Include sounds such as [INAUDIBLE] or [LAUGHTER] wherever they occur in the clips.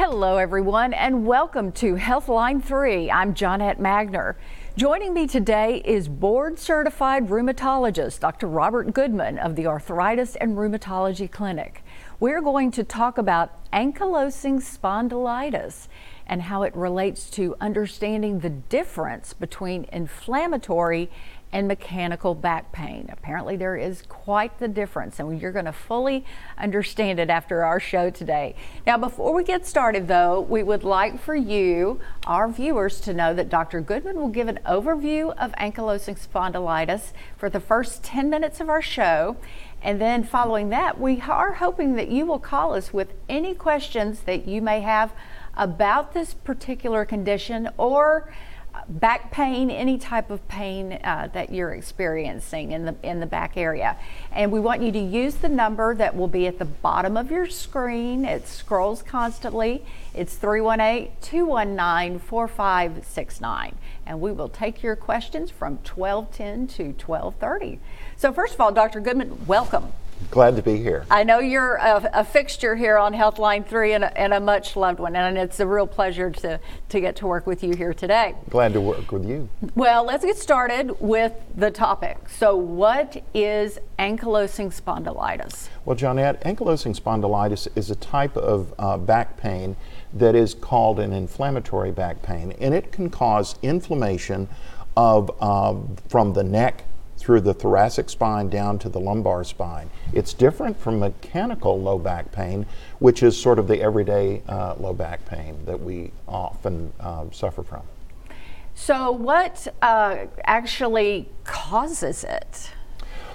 Hello, everyone, and welcome to Healthline 3. I'm Johnette Magner. Joining me today is board certified rheumatologist Dr. Robert Goodman of the Arthritis and Rheumatology Clinic. We're going to talk about ankylosing spondylitis and how it relates to understanding the difference between inflammatory and mechanical back pain. Apparently, there is quite the difference, and you're going to fully understand it after our show today. Now, before we get started, though, we would like for you, our viewers, to know that Dr. Goodman will give an overview of ankylosing spondylitis for the first 10 minutes of our show. And then following that, we are hoping that you will call us with any questions that you may have about this particular condition or back pain, any type of pain uh, that you're experiencing in the in the back area. And we want you to use the number that will be at the bottom of your screen. It scrolls constantly. It's 318-219-4569. And we will take your questions from 1210 to 1230. So first of all, Dr. Goodman, welcome. Glad to be here. I know you're a, a fixture here on Healthline 3 and a, and a, much loved one, and it's a real pleasure to, to get to work with you here today. Glad to work with you. Well, let's get started with the topic. So, what is ankylosing spondylitis? Well, Johnette, ankylosing spondylitis is a type of uh, back pain that is called an inflammatory back pain, and it can cause inflammation of uh, from the neck through the thoracic spine down to the lumbar spine. It's different from mechanical low back pain, which is sort of the everyday uh, low back pain that we often uh, suffer from. So, what uh, actually causes it?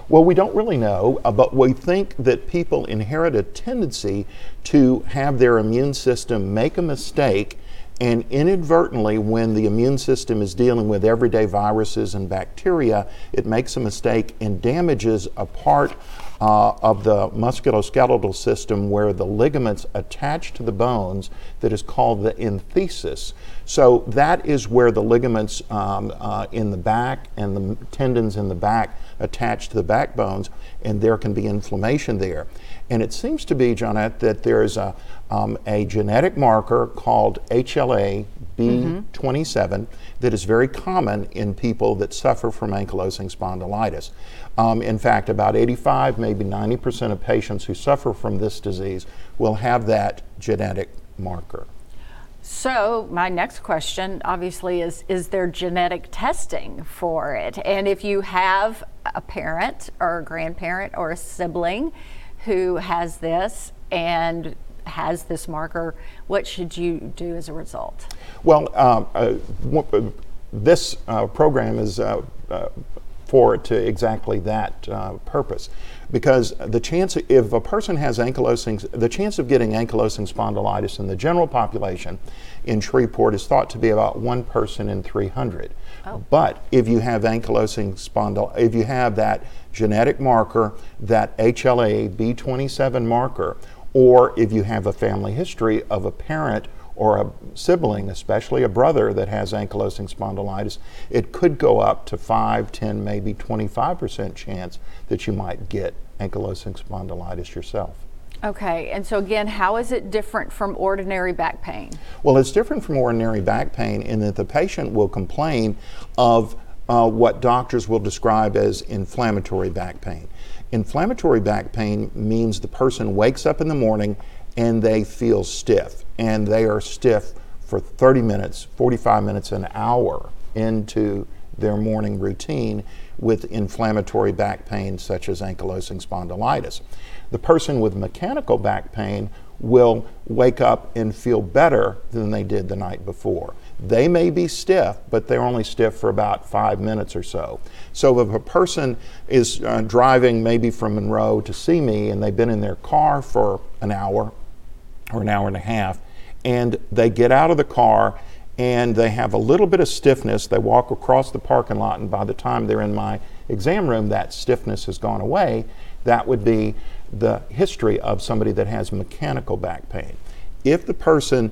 Well, we don't really know, uh, but we think that people inherit a tendency to have their immune system make a mistake and inadvertently, when the immune system is dealing with everyday viruses and bacteria, it makes a mistake and damages a part uh, of the musculoskeletal system where the ligaments attach to the bones that is called the enthesis. So that is where the ligaments um, uh, in the back and the tendons in the back attach to the backbones, and there can be inflammation there. And it seems to be, Johnette, that there is a, um, a genetic marker called HLA B27 mm-hmm. that is very common in people that suffer from ankylosing spondylitis. Um, in fact, about 85, maybe 90% of patients who suffer from this disease will have that genetic marker. So, my next question obviously is Is there genetic testing for it? And if you have a parent or a grandparent or a sibling who has this and has this marker, what should you do as a result? Well, um, uh, this uh, program is uh, uh, for to exactly that uh, purpose. Because the chance, if a person has ankylosing, the chance of getting ankylosing spondylitis in the general population in Shreveport is thought to be about one person in 300. Oh. But if you have ankylosing spondyle, if you have that genetic marker, that HLA B27 marker, or if you have a family history of a parent or a sibling, especially a brother that has ankylosing spondylitis, it could go up to 5, 10, maybe 25% chance that you might get ankylosing spondylitis yourself. Okay, and so again, how is it different from ordinary back pain? Well, it's different from ordinary back pain in that the patient will complain of uh, what doctors will describe as inflammatory back pain. Inflammatory back pain means the person wakes up in the morning and they feel stiff, and they are stiff for 30 minutes, 45 minutes, an hour into their morning routine with inflammatory back pain such as ankylosing spondylitis. The person with mechanical back pain will wake up and feel better than they did the night before. They may be stiff, but they're only stiff for about five minutes or so. So if a person is uh, driving maybe from Monroe to see me and they've been in their car for an hour or an hour and a half, and they get out of the car and they have a little bit of stiffness, they walk across the parking lot, and by the time they're in my exam room, that stiffness has gone away. That would be the history of somebody that has mechanical back pain. If the person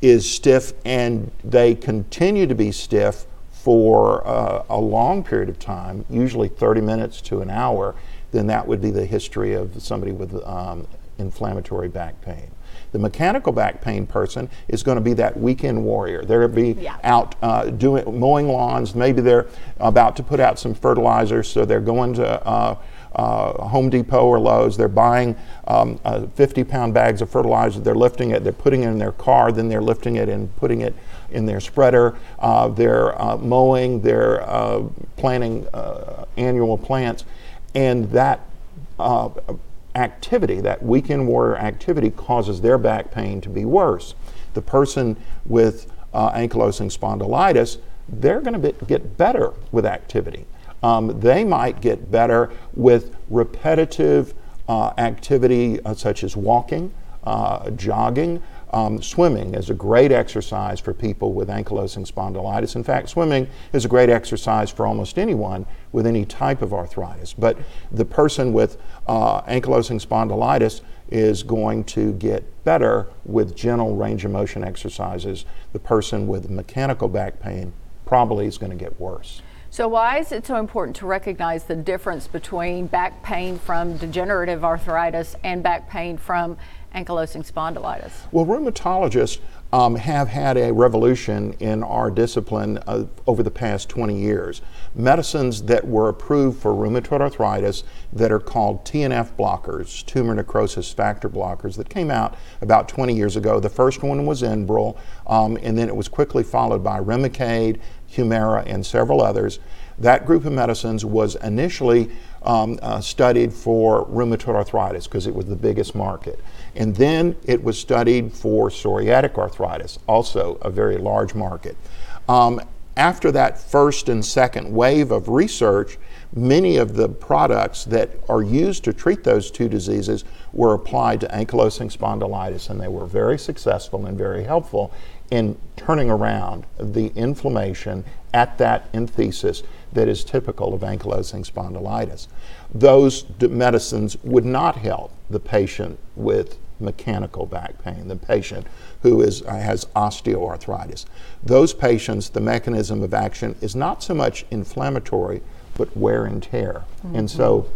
is stiff and they continue to be stiff for uh, a long period of time, usually 30 minutes to an hour, then that would be the history of somebody with um, inflammatory back pain. The mechanical back pain person is going to be that weekend warrior. They're going to be Yeah. out uh, doing mowing lawns. Maybe they're about to put out some fertilizer, so they're going to uh, uh, Home Depot or Lowe's. They're buying um, uh, 50 pound bags of fertilizer. They're lifting it. They're putting it in their car. Then they're lifting it and putting it in their spreader. Uh, they're uh, mowing. They're planting annual plants, and that activity, that weekend warrior activity, causes their back pain to be worse. The person with uh, ankylosing spondylitis, they're going to get better with activity. Um, they might get better with repetitive uh, activity uh, such as walking, uh, jogging. Um, swimming is a great exercise for people with ankylosing spondylitis. In fact, swimming is a great exercise for almost anyone with any type of arthritis. But the person with uh, ankylosing spondylitis is going to get better with gentle range of motion exercises. The person with mechanical back pain probably is going to get worse. So, why is it so important to recognize the difference between back pain from degenerative arthritis and back pain from ankylosing spondylitis? Well, rheumatologists um, have had a revolution in our discipline uh, over the past 20 years. Medicines that were approved for rheumatoid arthritis that are called TNF blockers, tumor necrosis factor blockers, that came out about 20 years ago. The first one was Enbrel, um, and then it was quickly followed by Remicade, Humira, and several others. That group of medicines was initially um, uh, studied for rheumatoid arthritis because it was the biggest market. And then it was studied for psoriatic arthritis, also a very large market. Um, after that first and second wave of research, many of the products that are used to treat those two diseases were applied to ankylosing spondylitis, and they were very successful and very helpful in turning around the inflammation at that enthesis that is typical of ankylosing spondylitis. Those d- medicines would not help the patient with mechanical back pain, the patient who is, uh, has osteoarthritis. Those patients, the mechanism of action is not so much inflammatory, but wear and tear. And so,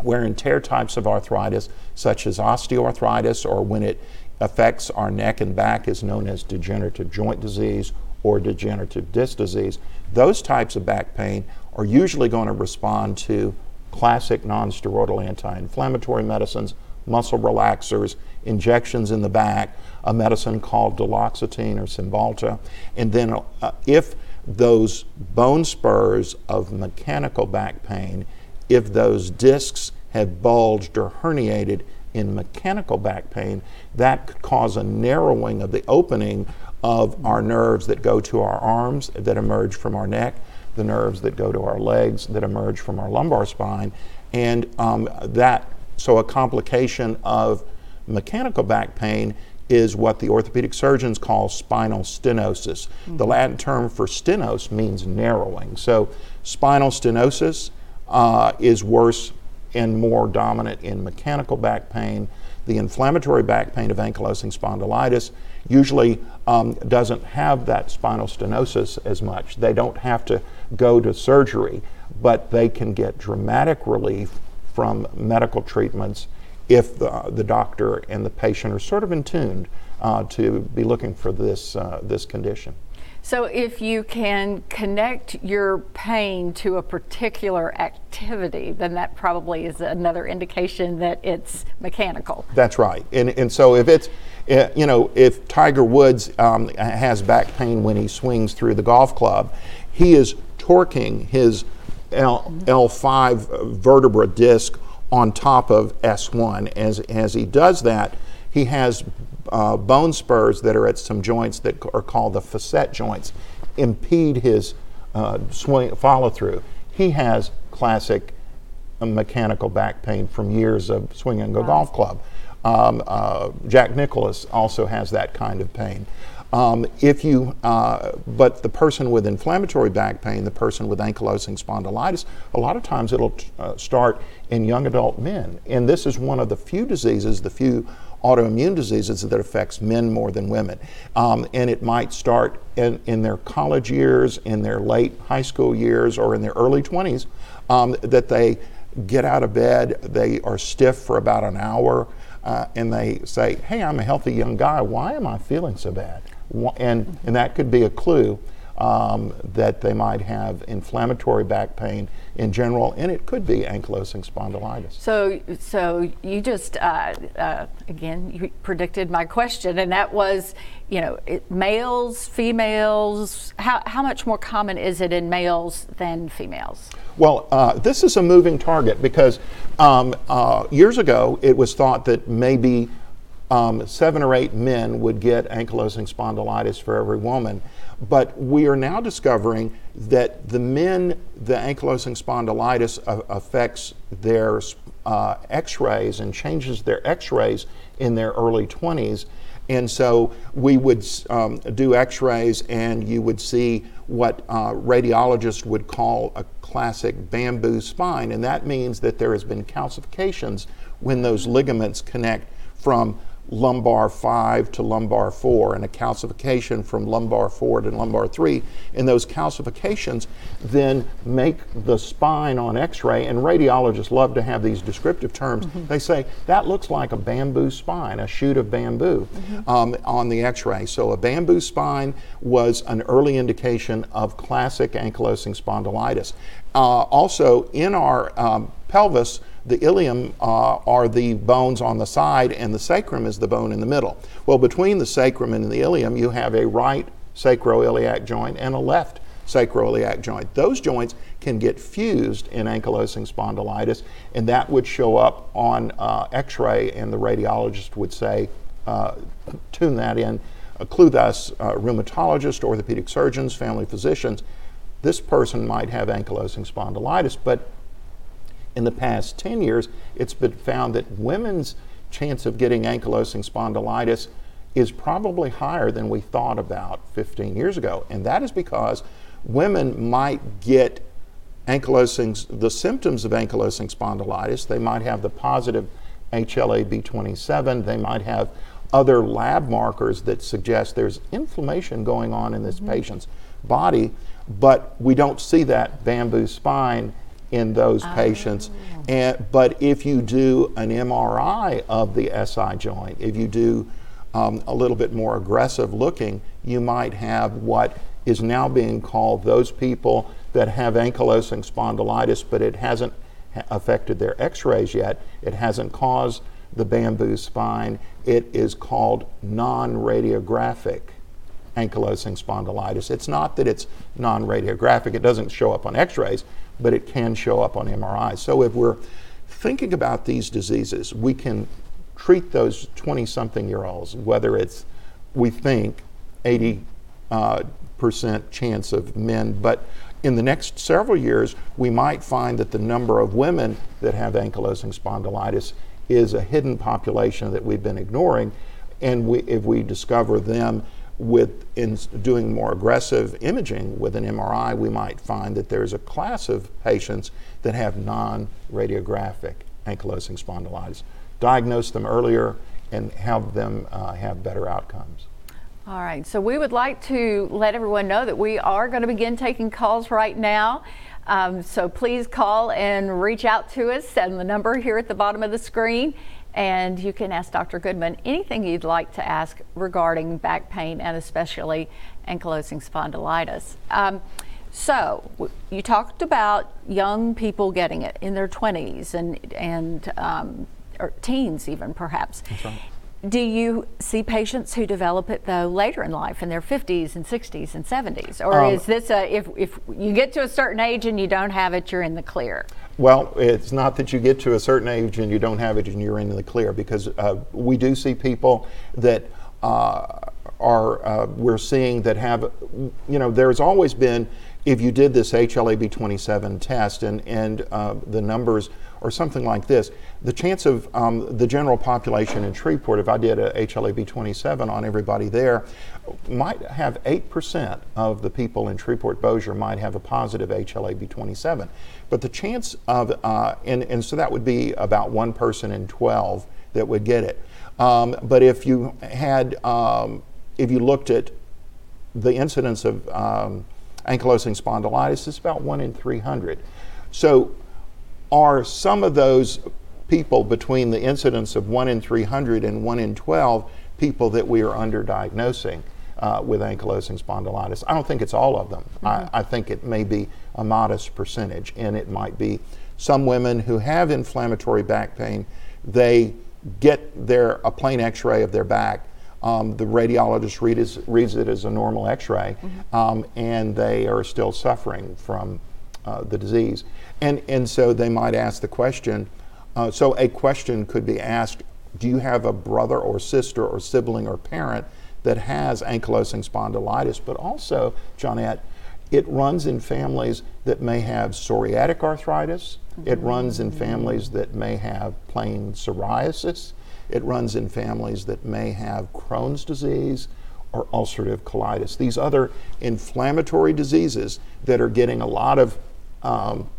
wear and tear types of arthritis, such as osteoarthritis, or when it affects our neck and back, is known as degenerative joint disease or degenerative disc disease. Those types of back pain are usually going to respond to classic nonsteroidal anti inflammatory medicines, muscle relaxers, injections in the back, a medicine called duloxetine or Cymbalta. And then, uh, if those bone spurs of mechanical back pain, if those discs have bulged or herniated in mechanical back pain, that could cause a narrowing of the opening of our nerves that go to our arms, that emerge from our neck, the nerves that go to our legs, that emerge from our lumbar spine. And um, that, so a complication of mechanical back pain is what the orthopedic surgeons call spinal stenosis. The Latin term for stenos means narrowing. So, spinal stenosis uh, is worse and more dominant in mechanical back pain. The inflammatory back pain of ankylosing spondylitis usually um, doesn't have that spinal stenosis as much. They don't have to go to surgery, but they can get dramatic relief from medical treatments if the, the doctor and the patient are sort of in tune uh, to be looking for this, uh, this condition. So, if you can connect your pain to a particular activity, then that probably is another indication that it's mechanical. That's right. And, and so if it's, uh, you know, if Tiger Woods um, has back pain when he swings through the golf club, he is torquing his L, L5 vertebra disc on top of S1. As, as he does that, he has uh, bone spurs that are at some joints that are called the facet joints impede his uh, swing follow through. He has classic uh, mechanical back pain from years of swinging a golf club. Um, uh, Jack Nicklaus also has that kind of pain. Um, if you, uh, but the person with inflammatory back pain, the person with ankylosing spondylitis, a lot of times it'll uh, start in young adult men. And this is one of the few diseases, the few autoimmune diseases that affects men more than women. Um, and it might start in, in their college years, in their late high school years, or in their early 20s, um, that they get out of bed, they are stiff for about an hour. uh, and they say, "Hey, I'm a healthy young guy. Why am I feeling so bad?" And and that could be a clue um, that they might have inflammatory back pain in general, and it could be ankylosing spondylitis. So, so you just uh, uh, again you predicted my question, and that was, you know, it, males, females. How how much more common is it in males than females? Well, uh, this is a moving target because um, uh, years ago it was thought that maybe um, seven or eight men would get ankylosing spondylitis for every woman. But we are now discovering that the men, the ankylosing spondylitis affects their uh, x rays and changes their x rays in their early 20s. And so we would um, do x rays, and you would see what uh, radiologists would call a classic bamboo spine. And that means that there has been calcifications when those ligaments connect from lumbar 5 to lumbar 4 and a calcification from lumbar 4 to lumbar 3 and those calcifications then make the spine on x-ray and radiologists love to have these descriptive terms mm-hmm. they say that looks like a bamboo spine a shoot of bamboo mm-hmm. um, on the x-ray so a bamboo spine was an early indication of classic ankylosing spondylitis uh, also in our um, pelvis the ilium uh, are the bones on the side, and the sacrum is the bone in the middle. Well, between the sacrum and the ilium, you have a right sacroiliac joint and a left sacroiliac joint. Those joints can get fused in ankylosing spondylitis, and that would show up on uh, x ray, and the radiologist would say, uh, tune that in, uh, clue thus rheumatologists, orthopedic surgeons, family physicians. This person might have ankylosing spondylitis, but in the past 10 years, it's been found that women's chance of getting ankylosing spondylitis is probably higher than we thought about 15 years ago. And that is because women might get ankylosing, the symptoms of ankylosing spondylitis. They might have the positive HLA-B27. They might have other lab markers that suggest there's inflammation going on in this mm-hmm. patient's body, but we don't see that bamboo spine in those oh. patients. And, but if you do an MRI of the SI joint, if you do um, a little bit more aggressive looking, you might have what is now being called those people that have ankylosing spondylitis, but it hasn't affected their x rays yet. It hasn't caused the bamboo spine. It is called non radiographic ankylosing spondylitis. It's not that it's non radiographic, it doesn't show up on x rays, but it can show up on MRI. So if we're thinking about these diseases, we can treat those 20 something year olds, whether it's, we think, 80 uh, percent chance of men, but in the next several years, we might find that the number of women that have ankylosing spondylitis is a hidden population that we've been ignoring. And we, if we discover them with in doing more aggressive imaging with an MRI, we might find that there's a class of patients that have non-radiographic ankylosing spondylitis. Diagnose them earlier and have them uh, have better outcomes. All right, so we would like to let everyone know that we are going to begin taking calls right now. Um, so please call and reach out to us and the number here at the bottom of the screen and you can ask Dr. Goodman anything you'd like to ask regarding back pain and especially ankylosing spondylitis. Um, so you talked about young people getting it in their 20s and and um, or teens even perhaps. Right. Do you see patients who develop it though later in life in their 50s and 60s and 70s, or um, is this a if if you get to a certain age and you don't have it, you're in the clear? Well, it's not that you get to a certain age and you don't have it and you're in the clear because uh, we do see people that uh, are uh, we're seeing that have you know there's always been if you did this HLA-B27 test and and uh, the numbers or something like this, the chance of um, the general population in Shreveport, if I did a HLA-B27 on everybody there, might have 8% of the people in Shreveport Bossier might have a positive HLA-B27. But the chance of, uh, and, and so that would be about one person in 12 that would get it. Um, but if you had, um, if you looked at the incidence of um, ankylosing spondylitis, it's about one in 300. So are some of those people between the incidence of 1 in 300 and 1 in 12 people that we are underdiagnosing uh, with ankylosing spondylitis. I don't think it's all of them. Mm-hmm. I, I, think it may be a modest percentage, and it might be some women who have inflammatory back pain. They get their a plain X-ray of their back. Um, the radiologist reads, reads, it as a normal X-ray, mm-hmm. um, and they are still suffering from uh, the disease. And and so they might ask the question. Uh, so a question could be asked: Do you have a brother or sister or sibling or parent that has ankylosing spondylitis, but also, Johnette, it runs in families that may have psoriatic arthritis. It runs in families that may have plain psoriasis. It runs in families that may have Crohn's disease or ulcerative colitis. These other inflammatory diseases that are getting a lot of um,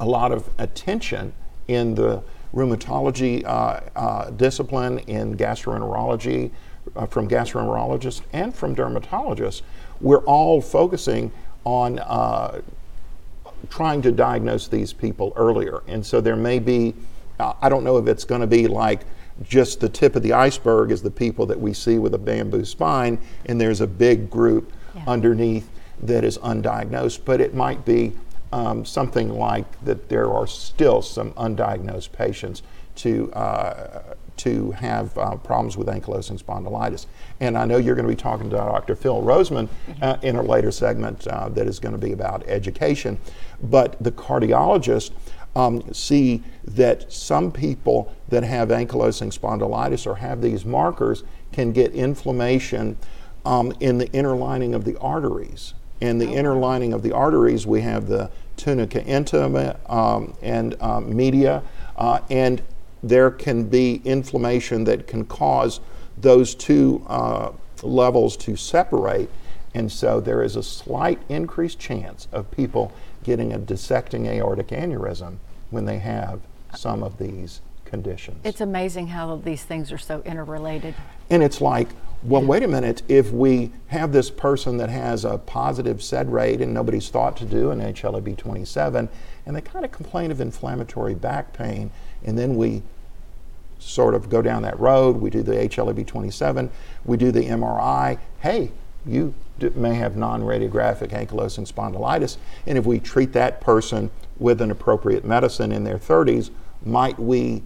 a lot of attention in the rheumatology uh, uh, discipline, in gastroenterology, uh, from gastroenterologists and from dermatologists, we're all focusing on uh, trying to diagnose these people earlier. And so there may be, uh, I don't know if it's going to be like just the tip of the iceberg is the people that we see with a bamboo spine, and there's a big group yeah. underneath that is undiagnosed, but it might be um, something like that there are still some undiagnosed patients to uh, to have uh, problems with ankylosing spondylitis. And I know you're going to be talking to Dr. Phil Roseman uh, in a later segment uh, that is going to be about education. But the cardiologists um, see that some people that have ankylosing spondylitis or have these markers can get inflammation um, in the inner lining of the arteries. In the inner lining of the arteries, we have the tunica intima um, and um, media, uh, and there can be inflammation that can cause those two uh, levels to separate. And so there is a slight increased chance of people getting a dissecting aortic aneurysm when they have some of these conditions. It's amazing how these things are so interrelated. And it's like, well, wait a minute, if we have this person that has a positive SED rate and nobody's thought to do an HLA-B 27, and they kind of complain of inflammatory back pain, and then we sort of go down that road. We do the HLA-B 27, we do the MRI. Hey, you may have non radiographic ankylosing spondylitis. And if we treat that person with an appropriate medicine in their 30s, might we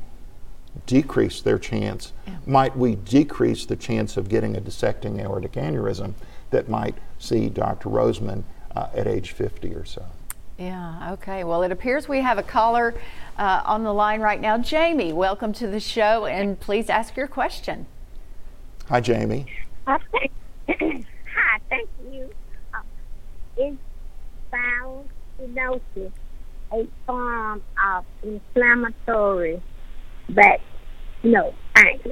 decrease their chance? Yeah. Might we decrease the chance of getting a dissecting aortic aneurysm that might see Dr. Roseman uh, at age 50 or so? Yeah, okay. Well, it appears we have a caller uh, on the line right now. Jamie, welcome to the show, and please ask your question. Hi, Jamie. [COUGHS] Hi, thank you. Uh, is bowel stenosis a form of inflammatory back? No, thanks.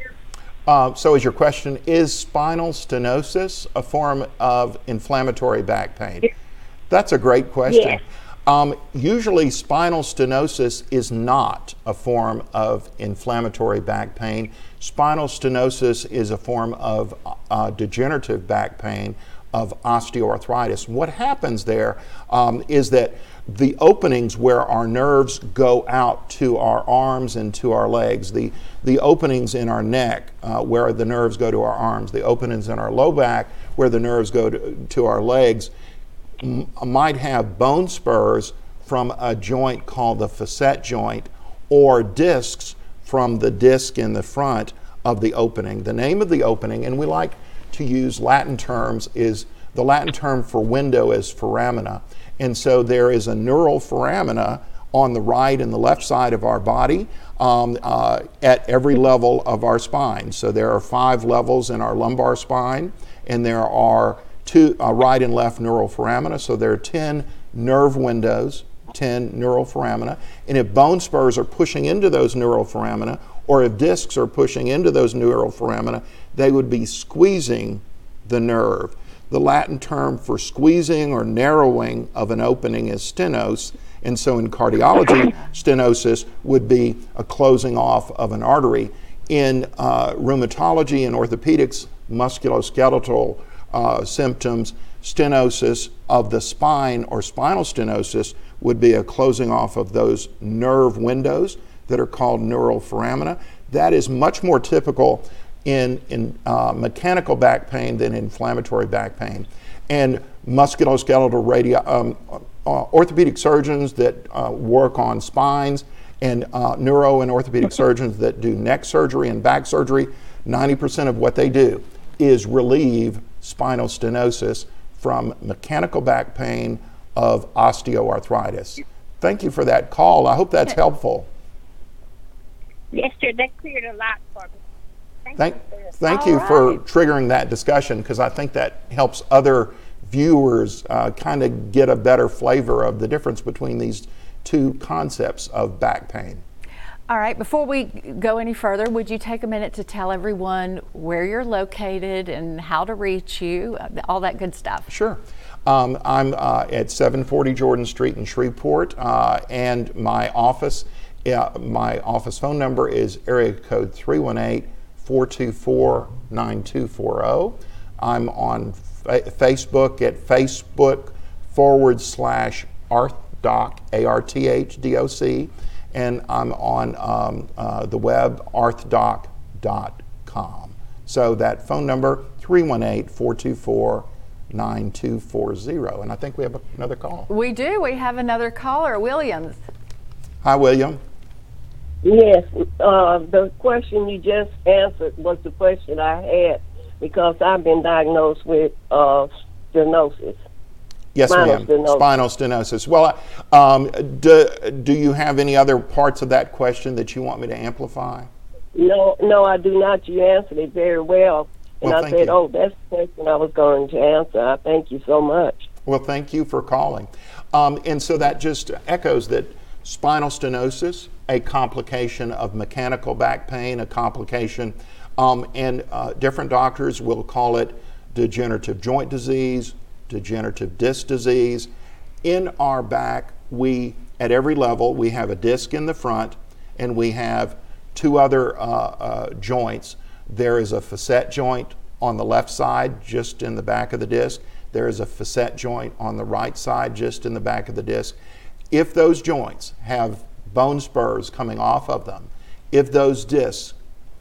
Uh, so, is your question is spinal stenosis a form of inflammatory back pain? That's a great question. Yes. Um, usually, spinal stenosis is not a form of inflammatory back pain. Spinal stenosis is a form of uh, degenerative back pain of osteoarthritis. What happens there um, is that the openings where our nerves go out to our arms and to our legs, the, the openings in our neck uh, where the nerves go to our arms, the openings in our low back where the nerves go to, to our legs, m- might have bone spurs from a joint called the facet joint or discs from the disc in the front of the opening. The name of the opening, and we like to use Latin terms, is the Latin term for window is foramina. And so there is a neural foramina on the right and the left side of our body um, uh, at every level of our spine. So there are five levels in our lumbar spine, and there are two uh, right and left neural foramina. So there are 10 nerve windows, 10 neural foramina. And if bone spurs are pushing into those neural foramina, or if discs are pushing into those neural foramina, they would be squeezing the nerve. The Latin term for squeezing or narrowing of an opening is stenos. And so in cardiology, [COUGHS] stenosis would be a closing off of an artery. In uh, rheumatology and orthopedics, musculoskeletal uh, symptoms, stenosis of the spine or spinal stenosis would be a closing off of those nerve windows that are called neural foramina. That is much more typical in, in uh, mechanical back pain than inflammatory back pain. And musculoskeletal radio, um, uh, orthopedic surgeons that uh, work on spines and uh, neuro and orthopedic [LAUGHS] surgeons that do neck surgery and back surgery, 90% of what they do is relieve spinal stenosis from mechanical back pain of osteoarthritis. Thank you for that call. I hope that's helpful. Yes, sir. That cleared a lot for me. Thank, Thank, you, sir. thank All you for triggering that discussion because I think that helps other viewers uh, kind of get a better flavor of the difference between these two concepts of back pain. All right, before we go any further, would you take a minute to tell everyone where you're located and how to reach you, uh, all that good stuff? Sure. Um, I'm uh, at 740 Jordan Street in Shreveport, uh, and my office, uh, my office phone number is area code 318-424-9240. I'm on fa- Facebook at Facebook forward slash ArthDoc, A-R-T-H-D-O-C, and I'm on um, uh, the web arthdoc.com. So that phone number 318-424-9240. And I think we have another call. We do. We have another caller, Williams. Hi, William. Yes, uh, the question you just answered was the question I had because I've been diagnosed with uh, stenosis. Yes, Spinal ma'am. stenosis. Spinal stenosis. Well, um, do, do you have any other parts of that question that you want me to amplify? No, no, I do not. You answered it very well, and Well, I said, you. "Oh, that's the question I was going to answer." I thank you so much. Well, thank you for calling. Um, and so that just echoes that spinal stenosis, a complication of mechanical back pain, a complication, um, and uh, different doctors will call it degenerative joint disease, degenerative disc disease. In our back, we, at every level, we have a disc in the front and we have two other uh, uh, joints. There is a facet joint on the left side, just in the back of the disc. There is a facet joint on the right side, just in the back of the disc. If those joints have bone spurs coming off of them, if those discs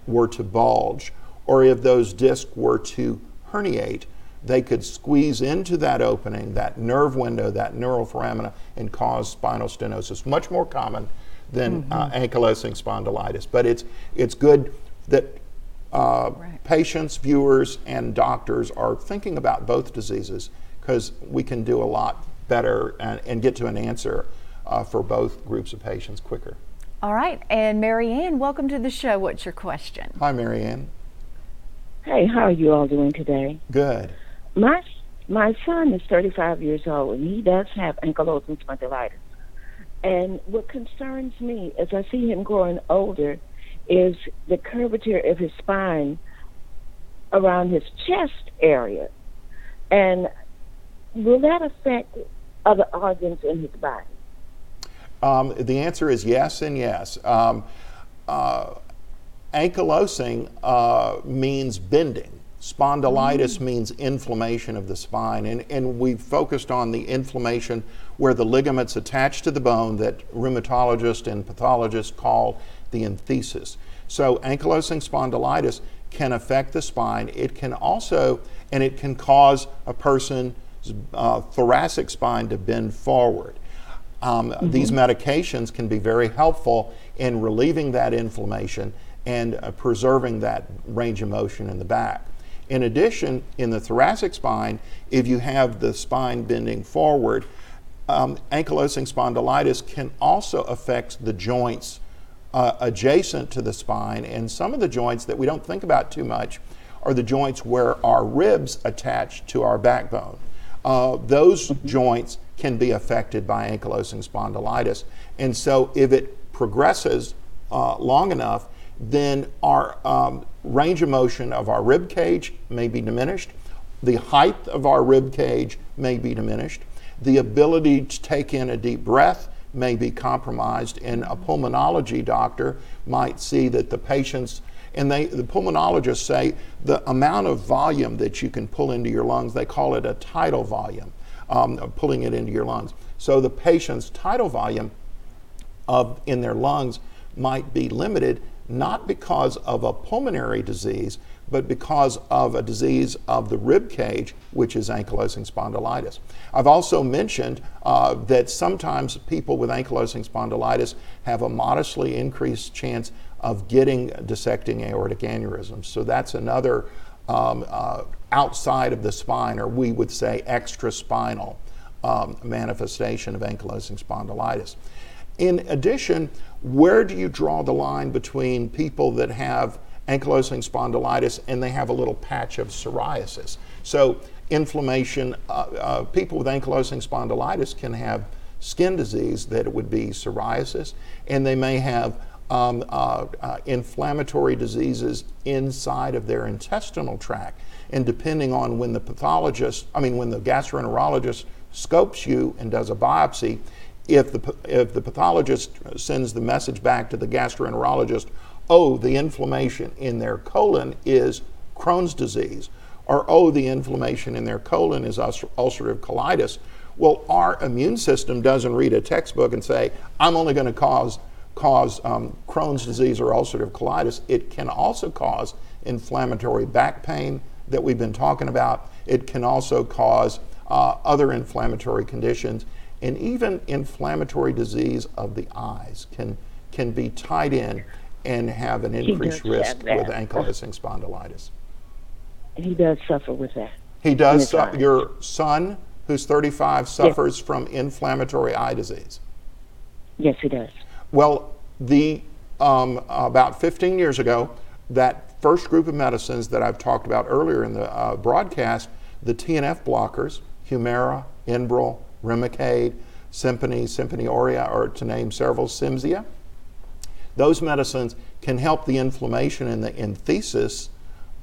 were to bulge, or if those discs were to herniate, they could squeeze into that opening, that nerve window, that neural foramina, and cause spinal stenosis. Much more common than uh, ankylosing spondylitis. But it's it's good that uh, Right. patients, viewers, and doctors are thinking about both diseases because we can do a lot better and, and get to an answer uh, for both groups of patients quicker. All right, and Mary Ann, welcome to the show. What's your question? Hi, Marianne. Hey, how are you all doing today? Good. My my son is 35 years old, and he does have ankylosing spondylitis. And what concerns me as I see him growing older is the curvature of his spine around his chest area. And will that affect other organs in his body? Um, the answer is yes and yes. Um, uh, ankylosing uh, means bending. Spondylitis means inflammation of the spine, and, and we've focused on the inflammation where the ligaments attach to the bone that rheumatologists and pathologists call the enthesis. So, ankylosing spondylitis can affect the spine. It can also, and it can cause a person's uh, thoracic spine to bend forward. Um, These medications can be very helpful in relieving that inflammation and uh, preserving that range of motion in the back. In addition, in the thoracic spine, if you have the spine bending forward, um, ankylosing spondylitis can also affect the joints uh, adjacent to the spine, and some of the joints that we don't think about too much are the joints where our ribs attach to our backbone. Uh, those joints can be affected by ankylosing spondylitis, and so if it progresses uh, long enough, then our um, range of motion of our rib cage may be diminished. The height of our rib cage may be diminished. The ability to take in a deep breath may be compromised, and a pulmonology doctor might see that the patient's and they, the pulmonologists say the amount of volume that you can pull into your lungs, they call it a tidal volume, um, pulling it into your lungs. So the patient's tidal volume of in their lungs might be limited not because of a pulmonary disease, but because of a disease of the rib cage, which is ankylosing spondylitis. I've also mentioned uh, that sometimes people with ankylosing spondylitis have a modestly increased chance of getting dissecting aortic aneurysms. So that's another um, uh, outside of the spine, or we would say extra spinal um, manifestation of ankylosing spondylitis. In addition, where do you draw the line between people that have ankylosing spondylitis and they have a little patch of psoriasis? So, inflammation, uh, uh, people with ankylosing spondylitis can have skin disease that would be psoriasis, and they may have um, uh, uh, inflammatory diseases inside of their intestinal tract. And depending on when the pathologist, I mean, when the gastroenterologist scopes you and does a biopsy, if the, if the pathologist sends the message back to the gastroenterologist, oh, the inflammation in their colon is Crohn's disease, or oh, the inflammation in their colon is ulcerative colitis. Well, our immune system doesn't read a textbook and say, I'm only going to cause cause um, Crohn's disease or ulcerative colitis. It can also cause inflammatory back pain that we've been talking about. It can also cause uh, other inflammatory conditions, and even inflammatory disease of the eyes can can be tied in and have an increased risk with ankylosing spondylitis. He does suffer with that. He does. Su- your son, who's 35, suffers yes. from inflammatory eye disease. Yes, he does. Well, the um, about 15 years ago, that first group of medicines that I've talked about earlier in the uh, broadcast, the TNF blockers, Humira, Enbrel, Remicade, Simponi, Simponi Aria, or to name several, Cimzia. those medicines can help the inflammation in the enthesis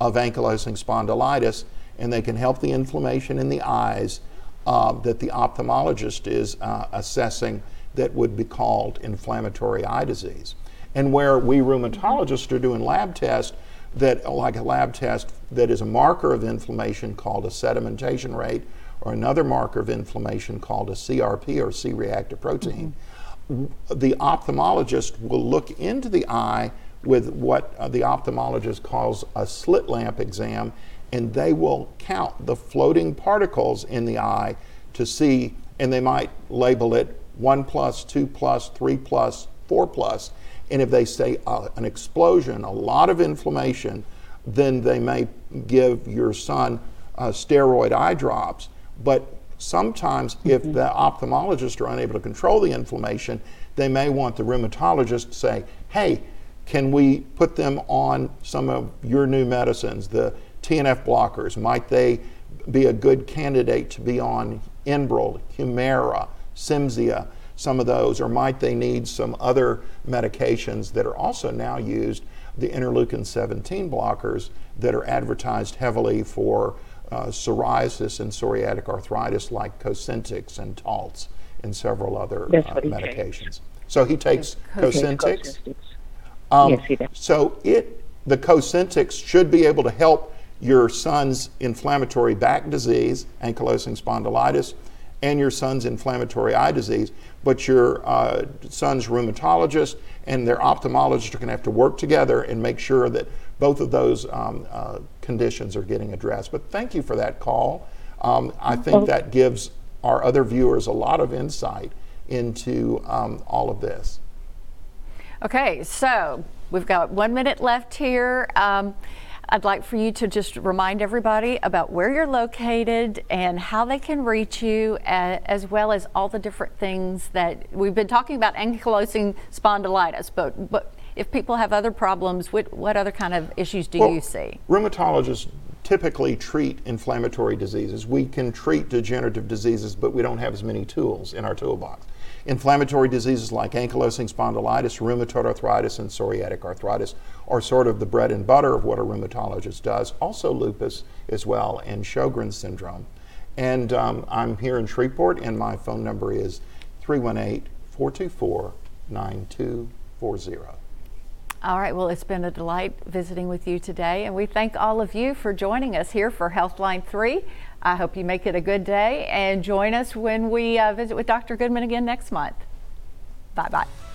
of ankylosing spondylitis, and they can help the inflammation in the eyes uh, that the ophthalmologist is uh, assessing that would be called inflammatory eye disease. And where we rheumatologists are doing lab tests, that like a lab test that is a marker of inflammation called a sedimentation rate, or another marker of inflammation called a CRP or C-reactive protein. Mm-hmm. The ophthalmologist will look into the eye with what uh, the ophthalmologist calls a slit lamp exam, and they will count the floating particles in the eye to see, and they might label it 1 plus, 2 plus, 3 plus, 4 plus. And if they say uh, an explosion, a lot of inflammation, then they may give your son uh, steroid eye drops. But sometimes, mm-hmm. if the ophthalmologists are unable to control the inflammation, they may want the rheumatologist to say, hey, can we put them on some of your new medicines, the TNF blockers? Might they be a good candidate to be on Enbrel, Humira, Cimzia, some of those, or might they need some other medications that are also now used, the interleukin 17 blockers that are advertised heavily for uh, psoriasis and psoriatic arthritis, like Cosentyx and Taltz, and several other uh, medications. Takes. So he takes Cosentyx. Um, yes, he does. So it the Cosentyx should be able to help your son's inflammatory back disease, ankylosing spondylitis, and your son's inflammatory eye disease, but your uh, son's rheumatologist and their ophthalmologist are going to have to work together and make sure that both of those um, uh, conditions are getting addressed. But thank you for that call. Um, I think that gives our other viewers a lot of insight into um, all of this. Okay, so we've got one minute left here. I'd like for you to just remind everybody about where you're located and how they can reach you, as well as all the different things that we've been talking about ankylosing spondylitis. But, but if people have other problems, what, what other kind of issues do well, you see? Rheumatologists typically treat inflammatory diseases. We can treat degenerative diseases, but we don't have as many tools in our toolbox. Inflammatory diseases like ankylosing spondylitis, rheumatoid arthritis, and psoriatic arthritis are sort of the bread and butter of what a rheumatologist does. Also, lupus as well, and Sjogren's syndrome. And um, I'm here in Shreveport, and my phone number is 318 424 9240. All right, well, it's been a delight visiting with you today, and we thank all of you for joining us here for Healthline 3. I hope you make it a good day and join us when we uh, visit with Dr. Goodman again next month. Bye bye.